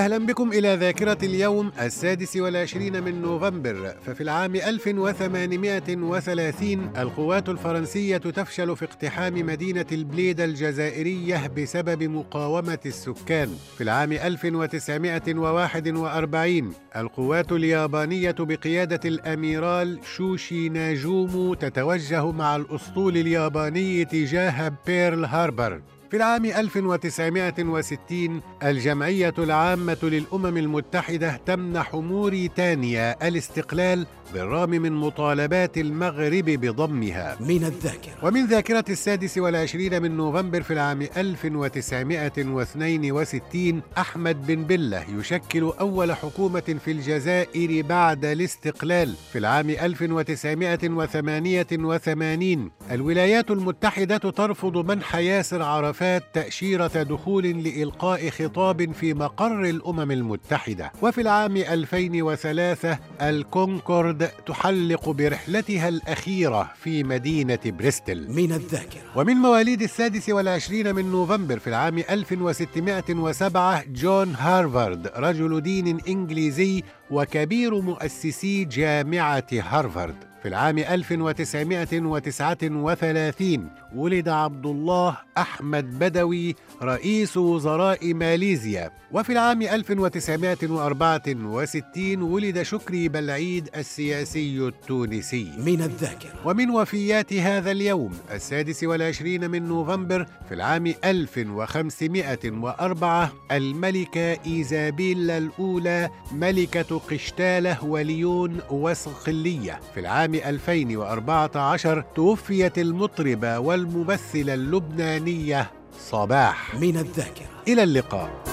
أهلا بكم إلى ذاكرة اليوم السادس والعشرين من نوفمبر. ففي العام 1830 القوات الفرنسية تفشل في اقتحام مدينة البليد الجزائرية بسبب مقاومة السكان. في العام 1941 القوات اليابانية بقيادة الأميرال شوشي ناجومو تتوجه مع الأسطول الياباني تجاه بيرل هاربر. في العام 1960 الجمعية العامة للأمم المتحدة تمنح موريتانيا الاستقلال بالرغم من مطالبات المغرب بضمها. من الذاكرة. ومن ذاكرة السادس والعشرين من نوفمبر في العام 1962 أحمد بن بلة يشكل أول حكومة في الجزائر بعد الاستقلال في العام 1988 الولايات المتحدة ترفض منح ياسر عرفات تأشيرة دخول لإلقاء خطاب في مقر الأمم المتحدة. وفي العام 2003 الكونكورد تحلق برحلتها الأخيرة في مدينة بريستل. من الذاكرة. ومن مواليد السادس والعشرين من نوفمبر في العام 1607 جون هارفارد رجل دين إنجليزي وكبير مؤسسي جامعة هارفارد. في العام 1939 ولد عبد الله أحمد بدوي رئيس وزراء ماليزيا. وفي العام 1964 ولد شكري بلعيد السياسي التونسي. من الذاكرة. ومن وفيات هذا اليوم السادس والعشرين من نوفمبر في العام 1504 الملكة إيزابيلا الأولى ملكة قشتالة وليون وصقلية في العام 2014 توفيت المطربة والممثلة اللبنانية صباح. من الذاكرة. إلى اللقاء.